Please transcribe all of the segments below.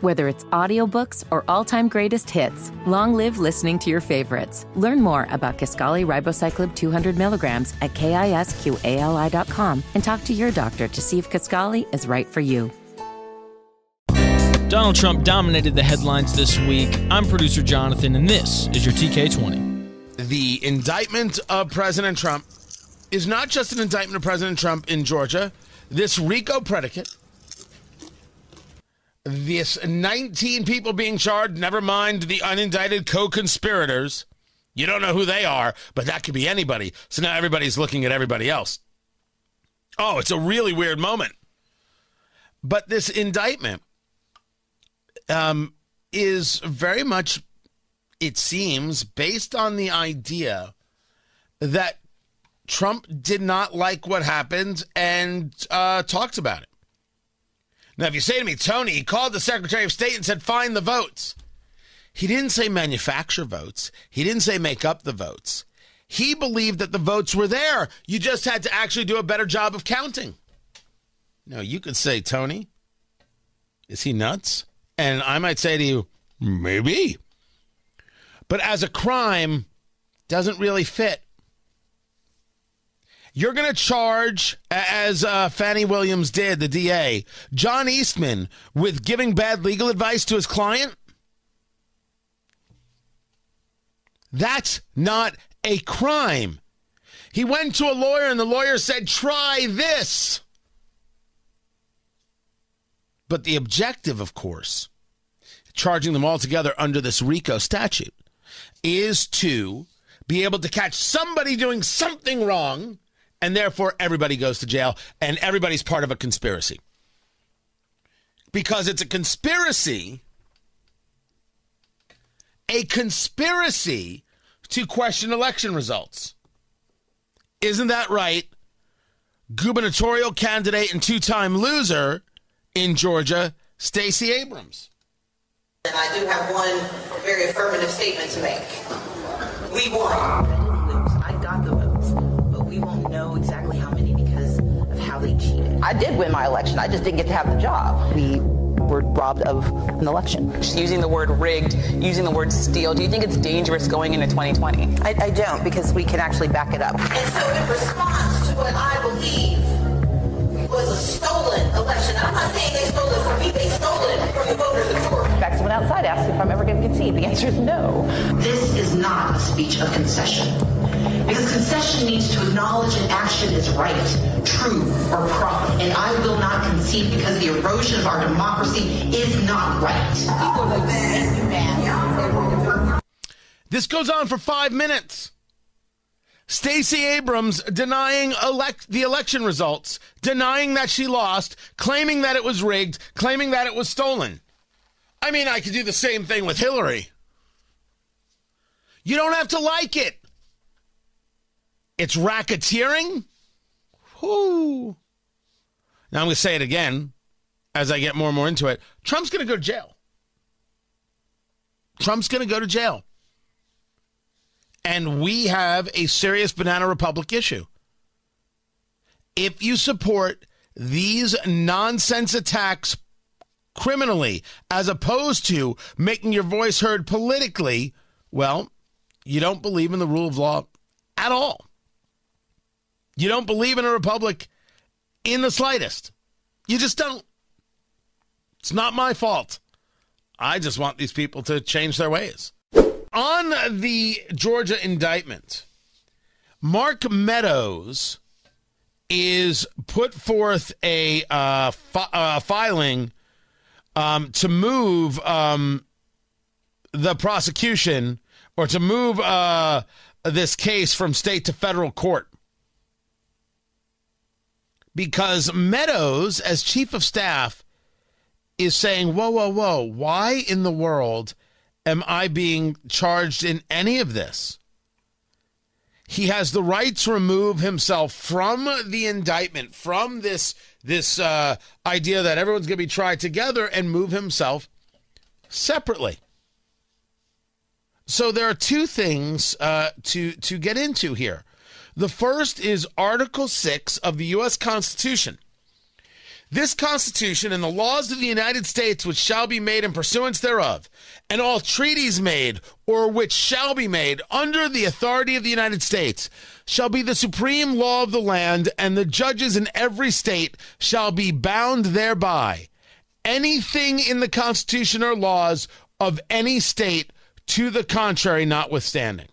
Whether it's audiobooks or all-time greatest hits, long live listening to your favorites. Learn more about Kisqali Ribociclib 200 milligrams at kisqali.com and talk to your doctor to see if Kisqali is right for you. Donald Trump dominated the headlines this week. I'm producer Jonathan, and this is your TK20. The indictment of President Trump is not just an indictment of President Trump in Georgia. This RICO predicate this 19 people being charged, never mind the unindicted co conspirators. You don't know who they are, but that could be anybody. So now everybody's looking at everybody else. Oh, it's a really weird moment. But this indictment um, is very much, it seems, based on the idea that Trump did not like what happened and uh, talked about it. Now, if you say to me, Tony, he called the Secretary of State and said, find the votes. He didn't say manufacture votes. He didn't say make up the votes. He believed that the votes were there. You just had to actually do a better job of counting. Now, you could say, Tony, is he nuts? And I might say to you, maybe. But as a crime, doesn't really fit. You're going to charge, as uh, Fani Willis did, the DA, John Eastman with giving bad legal advice to his client? That's not a crime. He went to a lawyer and the lawyer said, try this. But the objective, of course, charging them all together under this RICO statute, is to be able to catch somebody doing something wrong and therefore everybody goes to jail and everybody's part of a conspiracy. Because it's a conspiracy, a conspiracy to question election results. Isn't that right? Gubernatorial candidate and two time loser in Georgia, Stacey Abrams. And I do have one very affirmative statement to make. We won. I did win my election. I just didn't get to have the job. We were robbed of an election. Just using the word rigged, using the word steal. Do you think it's dangerous going into 2020? I, I don't, because we can actually back it up. And so, in response to what I believe was a stolen election, I'm not saying they stole it from me, they stole it from the voters of Georgia. In fact, someone outside asked if I'm ever going to concede. The answer is no. This is not a speech of concession. Because concession means to acknowledge an action is right, true, or proper. And I will not concede because the erosion of our democracy is not right. This goes on for five minutes. Stacey Abrams denying elect the election results, denying that she lost, claiming that it was rigged, claiming that it was stolen. I mean, I could do the same thing with Hillary. You don't have to like it. It's racketeering. Whoo. Now I'm going to say it again as I get more and more into it. Trump's going to go to jail. Trump's going to go to jail. And we have a serious banana republic issue. If you support these nonsense attacks criminally as opposed to making your voice heard politically, well, you don't believe in the rule of law at all. You don't believe in a republic in the slightest. You just don't. It's not my fault. I just want these people to change their ways. On the Georgia indictment, Mark Meadows is put forth a uh, fi- uh, filing um, to move um, the prosecution or to move uh, this case from state to federal court. Because Meadows, as chief of staff, is saying, whoa, whoa, whoa, why in the world am I being charged in any of this? He has the right to remove himself from the indictment, from this this uh, idea that everyone's going to be tried together, and move himself separately. So there are two things uh, to to get into here. The first is Article Six of the U.S. Constitution. This Constitution and the laws of the United States which shall be made in pursuance thereof, and all treaties made or which shall be made under the authority of the United States, shall be the supreme law of the land, and the judges in every state shall be bound thereby. Anything in the Constitution or laws of any state to the contrary notwithstanding.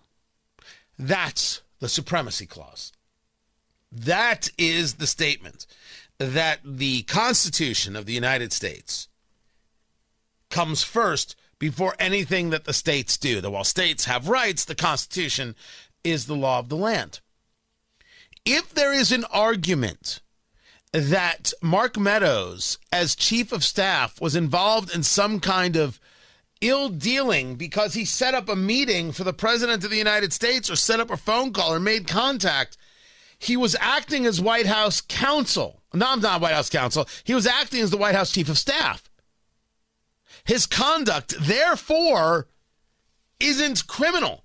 That's the supremacy clause. That is the statement that the Constitution of the United States comes first before anything that the states do. That while states have rights, the Constitution is the law of the land. If there is an argument that Mark Meadows, as chief of staff, was involved in some kind of ill dealing because he set up a meeting for the president of the United States or set up a phone call or made contact, he was acting as White House counsel. No, I'm not White House counsel. He was acting as the White House chief of staff. His conduct, therefore, isn't criminal.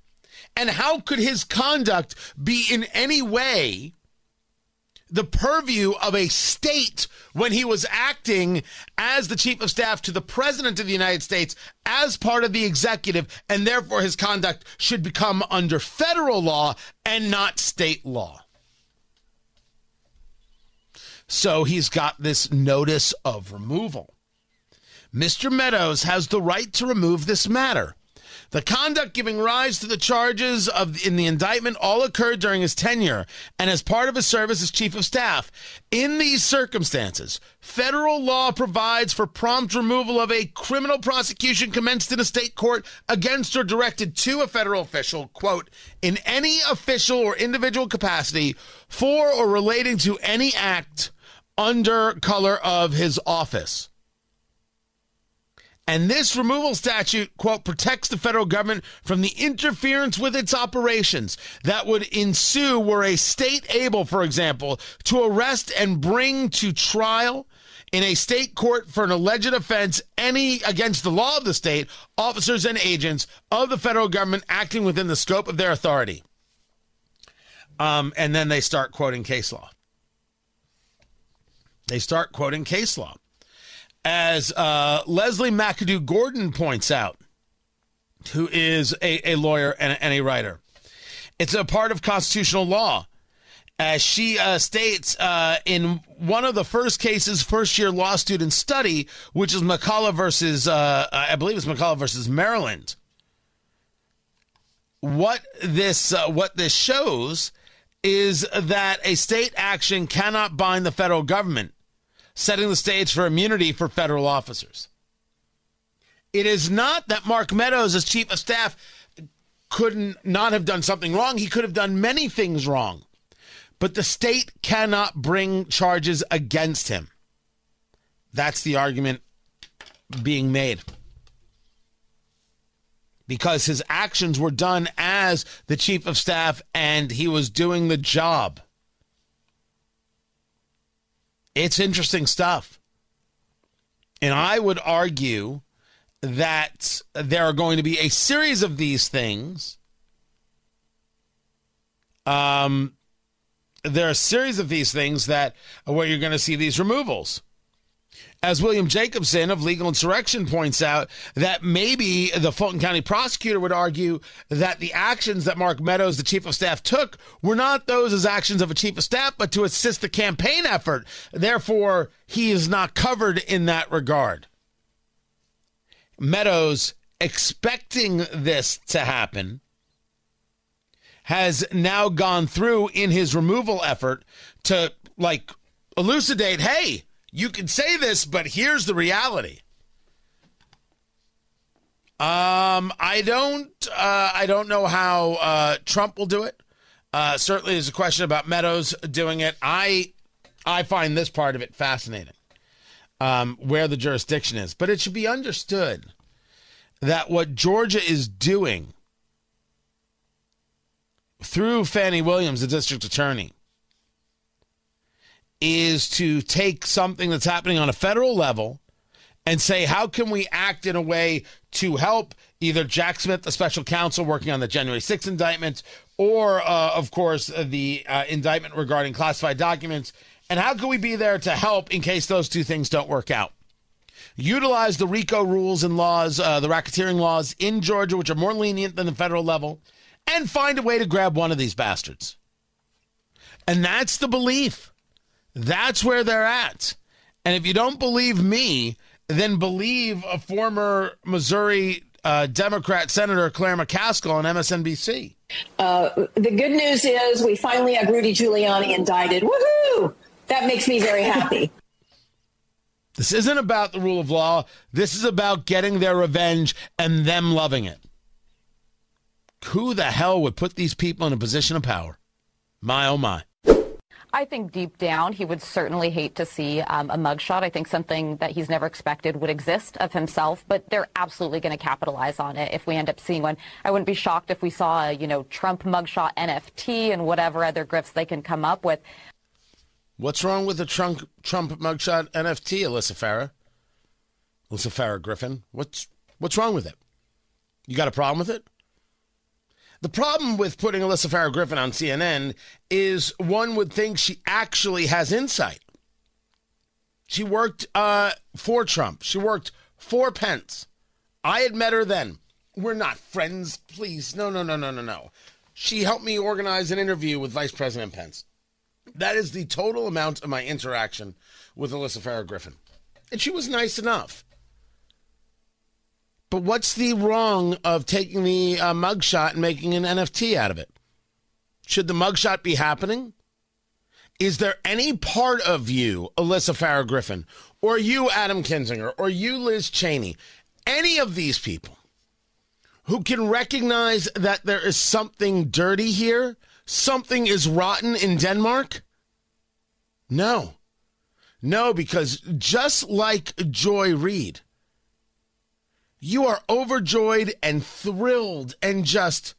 And how could his conduct be in any way the purview of a state when he was acting as the chief of staff to the president of the United States as part of the executive, and therefore his conduct should become under federal law and not state law? So he's got this notice of removal. Mr. Meadows has the right to remove this matter. The conduct giving rise to the charges of in the indictment all occurred during his tenure and as part of his service as chief of staff. In these circumstances, federal law provides for prompt removal of a criminal prosecution commenced in a state court against or directed to a federal official, quote, in any official or individual capacity for or relating to any act under color of his office. And this removal statute, quote, protects the federal government from the interference with its operations that would ensue were a state able, for example, to arrest and bring to trial in a state court for an alleged offense any against the law of the state officers and agents of the federal government acting within the scope of their authority. Um, and then they start quoting case law. They start quoting case law as uh, Leslie McAdoo Gordon points out, who is a, a lawyer and a, and a, writer. It's a part of constitutional law. As she uh, states uh, in one of the first cases, first year law students study, which is McCulloch versus, uh, I believe it's McCulloch versus Maryland. What this uh, what this shows is that a state action cannot bind the federal government setting the stage for immunity for federal officers. It is not that Mark Meadows, as chief of staff, could not have done something wrong. He could have done many things wrong. But the state cannot bring charges against him. That's the argument being made. Because his actions were done as the chief of staff and he was doing the job. It's interesting stuff. And I would argue that there are going to be a series of these things. Um, there are a series of these things that where you're going to see these removals as William Jacobson of Legal Insurrection points out, that maybe the Fulton County prosecutor would argue that the actions that Mark Meadows, the chief of staff, took were not those as actions of a chief of staff, but to assist the campaign effort. Therefore, he is not covered in that regard. Meadows, expecting this to happen, has now gone through in his removal effort to like elucidate hey, you can say this, but here's the reality. Um, I don't, uh, I don't know how uh, Trump will do it. Uh, certainly, there's a question about Meadows doing it. I, I find this part of it fascinating. um, where the jurisdiction is. But it should be understood that what Georgia is doing through Fani Willis, the district attorney, is to take something that's happening on a federal level and say, how can we act in a way to help either Jack Smith, the special counsel working on the January 6th indictment, or, uh, of course, the uh, indictment regarding classified documents? And how can we be there to help in case those two things don't work out? Utilize the RICO rules and laws, uh, the racketeering laws in Georgia, which are more lenient than the federal level, and find a way to grab one of these bastards. And that's the belief. That's where they're at. And if you don't believe me, then believe a former Missouri uh, Democrat Senator Claire McCaskill on MSNBC. Uh, the good news is we finally have Rudy Giuliani indicted. Woohoo! That makes me very happy. this isn't about the rule of law. This is about getting their revenge and them loving it. Who the hell would put these people in a position of power? My oh my. I think deep down he would certainly hate to see um, a mugshot. I think something that he's never expected would exist of himself, but they're absolutely going to capitalize on it if we end up seeing one. I wouldn't be shocked if we saw a, you know, Trump mugshot NFT and whatever other grifts they can come up with. What's wrong with the Trump Trump mugshot NFT, Alyssa Farah? Alyssa Farah Griffin. What's what's wrong with it? You got a problem with it? The problem with putting Alyssa Farah Griffin on CNN is one would think she actually has insight. She worked uh, for Trump. She worked for Pence. I had met her then. We're not friends, please. No, no, no, no, no, no. She helped me organize an interview with Vice President Pence. That is the total amount of my interaction with Alyssa Farah Griffin. And she was nice enough. But what's the wrong of taking the uh, mugshot and making an NFT out of it? Should the mugshot be happening? Is there any part of you, Alyssa Farah Griffin, or you, Adam Kinzinger, or you, Liz Cheney, any of these people who can recognize that there is something dirty here, something is rotten in Denmark? No. No, because just like Joy Reid, you are overjoyed and thrilled and just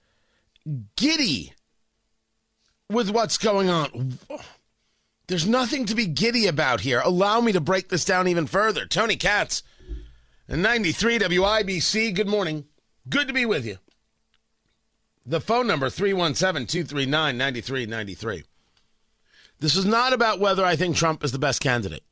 giddy with what's going on. There's nothing to be giddy about here. Allow me to break this down even further. Tony Katz, 93 WIBC. Good morning. Good to be with you. The phone number 317 239 9393. This is not about whether I think Trump is the best candidate.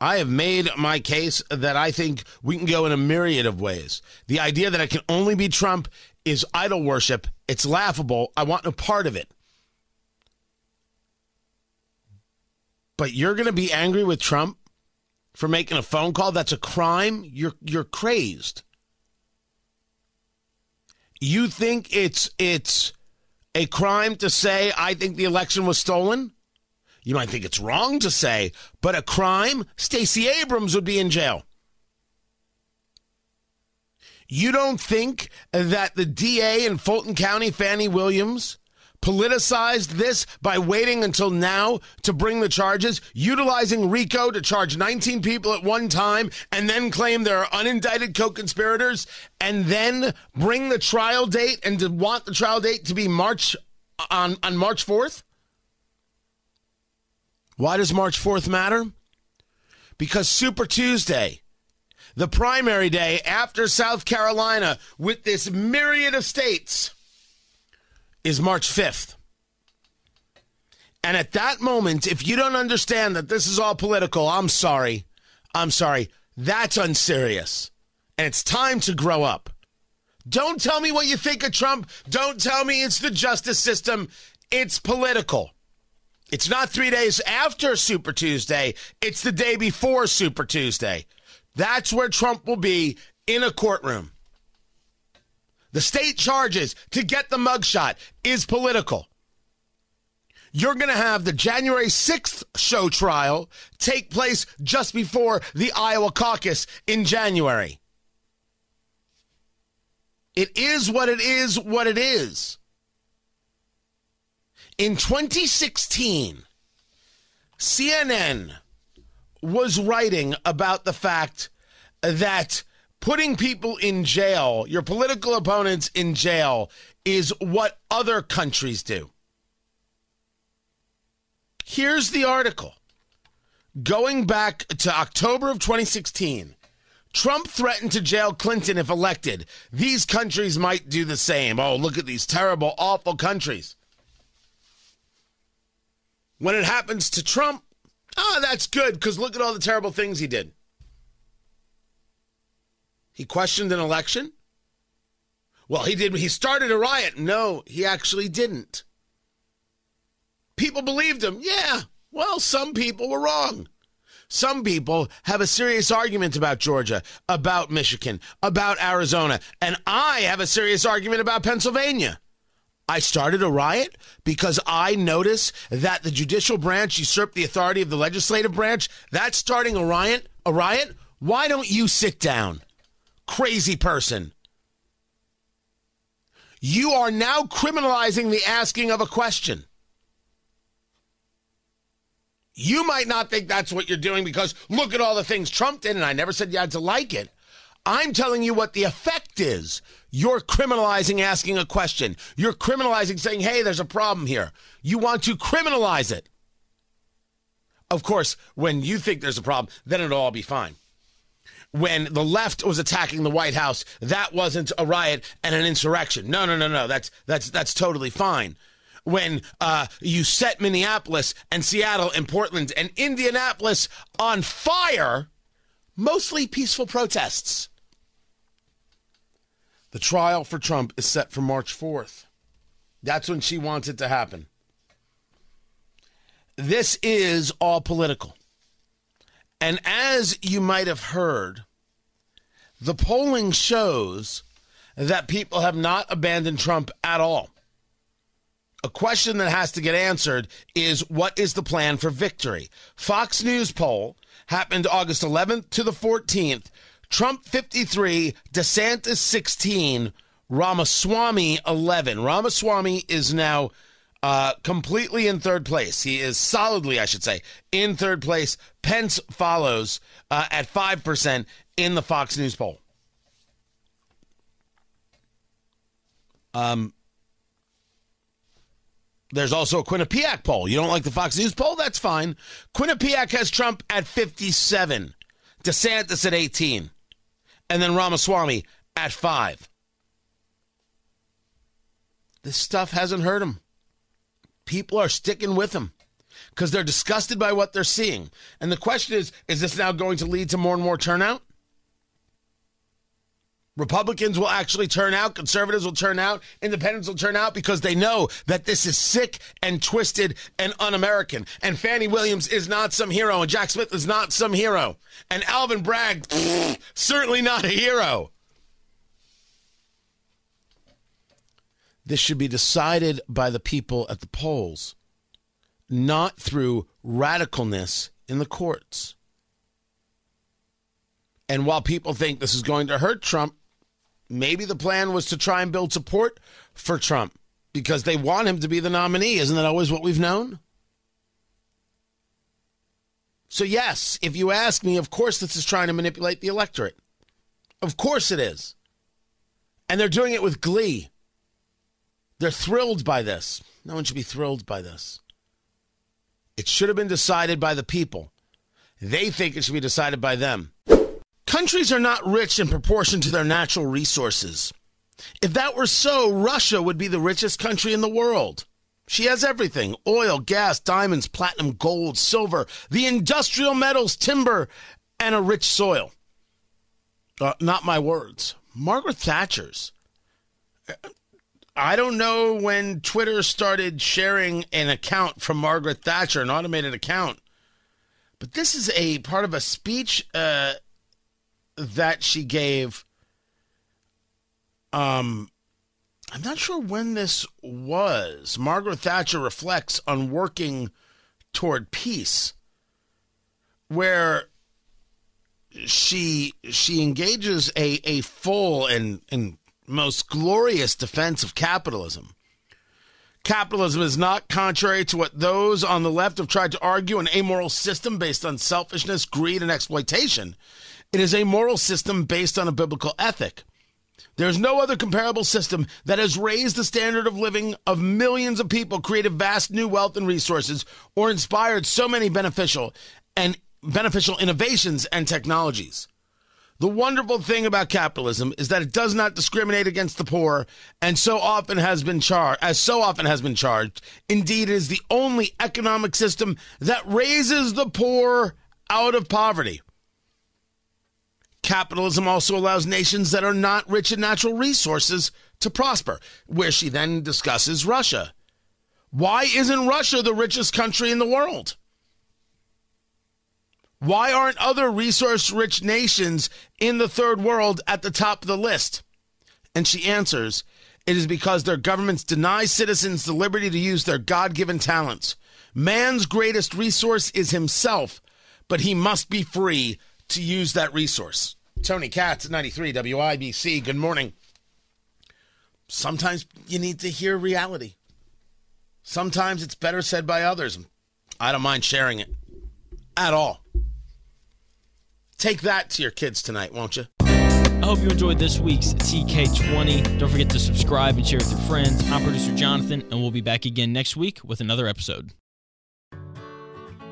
I have made my case that I think we can go in a myriad of ways. The idea that it can only be Trump is idol worship. It's laughable. I want no part of it. But you're going to be angry with Trump for making a phone call? That's a crime? You're you're crazed. You think it's it's a crime to say I think the election was stolen? You might think it's wrong to say, but a crime? Stacey Abrams would be in jail. You don't think that the DA in Fulton County, Fani Willis, politicized this by waiting until now to bring the charges, utilizing RICO to charge 19 people at one time, and then claim there are unindicted co conspirators, and then bring the trial date and to want the trial date to be March on, on March 4th? Why does March 4th matter? Because Super Tuesday, the primary day after South Carolina with this myriad of states, is March 5th. And at that moment, if you don't understand that this is all political, I'm sorry. I'm sorry. That's unserious. And it's time to grow up. Don't tell me what you think of Trump. Don't tell me it's the justice system. It's political. It's not three days after Super Tuesday, it's the day before Super Tuesday. That's where Trump will be in a courtroom. The state charges to get the mugshot is political. You're going to have the January 6th show trial take place just before the Iowa caucus in January. It is what it is, what it is. In 2016, CNN was writing about the fact that putting people in jail, your political opponents in jail, is what other countries do. Here's the article. Going back to October of 2016, Trump threatened to jail Clinton if elected. These countries might do the same. Oh, look at these terrible, awful countries. When it happens to Trump, oh, that's good because look at all the terrible things he did. He questioned an election. Well, he did. He started a riot. No, he actually didn't. People believed him. Yeah. Well, some people were wrong. Some people have a serious argument about Georgia, about Michigan, about Arizona, and I have a serious argument about Pennsylvania. I started a riot because I notice that the judicial branch usurped the authority of the legislative branch. That's starting a riot. A riot? Why don't you sit down? Crazy person. You are now criminalizing the asking of a question. You might not think that's what you're doing because look at all the things Trump did, and I never said you had to like it. I'm telling you what the effect is. You're criminalizing asking a question. You're criminalizing saying, hey, there's a problem here. You want to criminalize it. Of course, when you think there's a problem, then it'll all be fine. When the left was attacking the White House, that wasn't a riot and an insurrection. No, no, no, no. That's that's that's totally fine when uh, you set Minneapolis and Seattle and Portland and Indianapolis on fire, mostly peaceful protests. The trial for Trump is set for March 4th. That's when she wants it to happen. This is all political. And as you might have heard, the polling shows that people have not abandoned Trump at all a question that has to get answered is what is the plan for victory? Fox News poll happened August 11th to the 14th. Trump 53, DeSantis 16, Ramaswamy 11. Ramaswamy is now uh, completely in third place. He is solidly, I should say, in third place. Pence follows uh, at 5% in the Fox News poll. Um, there's also a Quinnipiac poll. You don't like the Fox News poll? That's fine. Quinnipiac has Trump at 57, DeSantis at 18, and then Ramaswamy at 5. This stuff hasn't hurt him. People are sticking with him because they're disgusted by what they're seeing. And the question is is this now going to lead to more and more turnout? Republicans will actually turn out, conservatives will turn out, independents will turn out because they know that this is sick and twisted and un American. And Fani Willis is not some hero, and Jack Smith is not some hero. And Alvin Bragg, certainly not a hero. This should be decided by the people at the polls, not through radicalness in the courts. And while people think this is going to hurt Trump, maybe the plan was to try and build support for Trump because they want him to be the nominee. Isn't that always what we've known? So, yes, if you ask me, of course, this is trying to manipulate the electorate. Of course it is. And they're doing it with glee. They're thrilled by this. No one should be thrilled by this. It should have been decided by the people. They think it should be decided by them. Countries are not rich in proportion to their natural resources. If that were so, Russia would be the richest country in the world. She has everything oil, gas, diamonds, platinum, gold, silver, the industrial metals, timber, and a rich soil. Uh, not my words. Margaret Thatcher's. I don't know when Twitter started sharing an account from Margaret Thatcher, an automated account, but this is a part of a speech uh, that she gave. Um, I'm not sure when this was. Margaret Thatcher reflects on working toward peace, where she she engages a a full and and most glorious defense of capitalism. Capitalism is not contrary to what those on the left have tried to argue an amoral system based on selfishness, greed, and exploitation. It is a moral system based on a biblical ethic. There's no other comparable system that has raised the standard of living of millions of people, created vast new wealth and resources, or inspired so many beneficial and beneficial innovations and technologies. The wonderful thing about capitalism is that it does not discriminate against the poor and so often has been charged as so often has been charged. Indeed, it is the only economic system that raises the poor out of poverty. Capitalism also allows nations that are not rich in natural resources to prosper, where she then discusses Russia. Why isn't Russia the richest country in the world? Why aren't other resource rich nations in the third world at the top of the list? And she answers, it is because their governments deny citizens the liberty to use their God given talents. Man's greatest resource is himself, but he must be free to use that resource. Tony Katz, 93 WIBC, good morning. Sometimes you need to hear reality. Sometimes it's better said by others. I don't mind sharing it at all. Take that to your kids tonight, won't you? I hope you enjoyed this week's TK20. Don't forget to subscribe and share with your friends. I'm producer Jonathan, and we'll be back again next week with another episode.